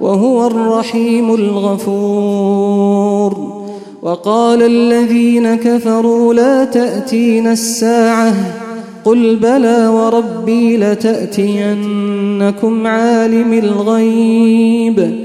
وهو الرحيم الغفور. وقال الذين كفروا لا تأتين الساعة قل بلى وربي لتأتينكم عالم الغيب.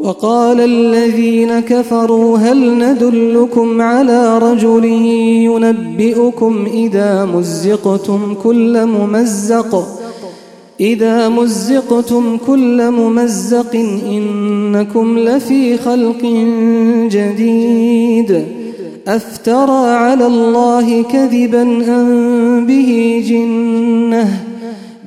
وقال الذين كفروا هل ندلكم على رجل ينبئكم إذا مزقتم كل ممزق إذا مزقتم كل ممزق إنكم لفي خلق جديد أفترى على الله كذبا أن به جنة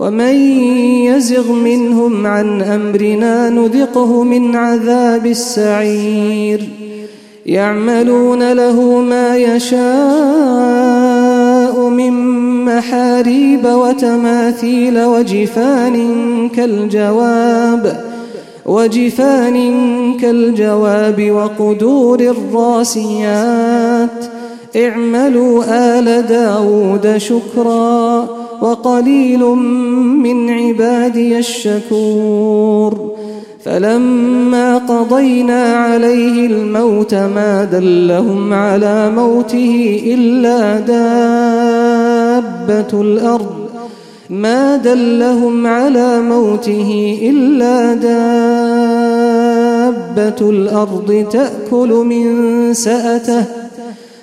ومن يزغ منهم عن أمرنا نذقه من عذاب السعير. يعملون له ما يشاء من محاريب وتماثيل وجفان كالجواب وجفان كالجواب وقدور الراسيات. اعملوا آل داود شكرا. وقليل من عبادي الشكور. فلما قضينا عليه الموت ما دلهم على موته إلا دابة الأرض. ما دلهم على موته إلا دابة الأرض تأكل من سأته.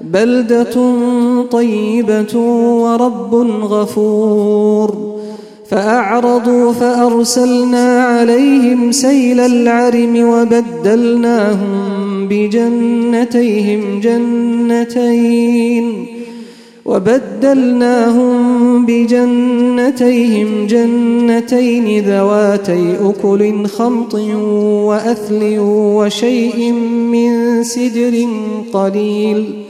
بلدة طيبة ورب غفور. فأعرضوا فأرسلنا عليهم سيل العرم وبدلناهم بجنتيهم جنتين. وبدلناهم بجنتيهم جنتين ذواتي أكل خمط وأثل وشيء من سدر قليل.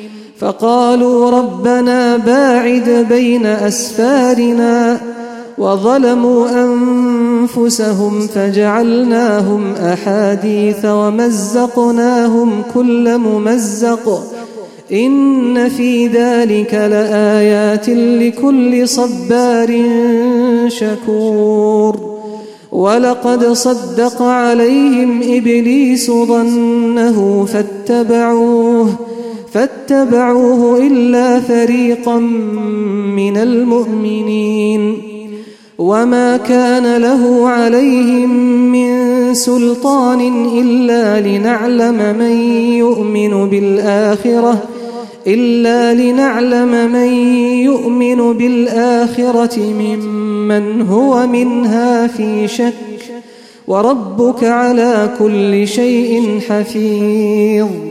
فقالوا ربنا باعد بين أسفارنا وظلموا أنفسهم فجعلناهم أحاديث ومزقناهم كل ممزق. إن في ذلك لآيات لكل صبار شكور. ولقد صدق عليهم إبليس ظنه فاتبعوه فاتبعوه إلا فريقا من المؤمنين وما كان له عليهم من سلطان إلا لنعلم من يؤمن بالآخرة إلا لنعلم من يؤمن بالآخرة ممن هو منها في شك وربك على كل شيء حفيظ.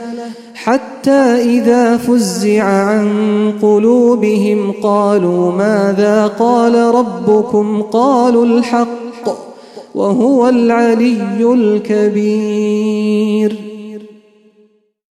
حتى إذا فزع عن قلوبهم قالوا ماذا قال ربكم؟ قالوا الحق وهو العلي الكبير.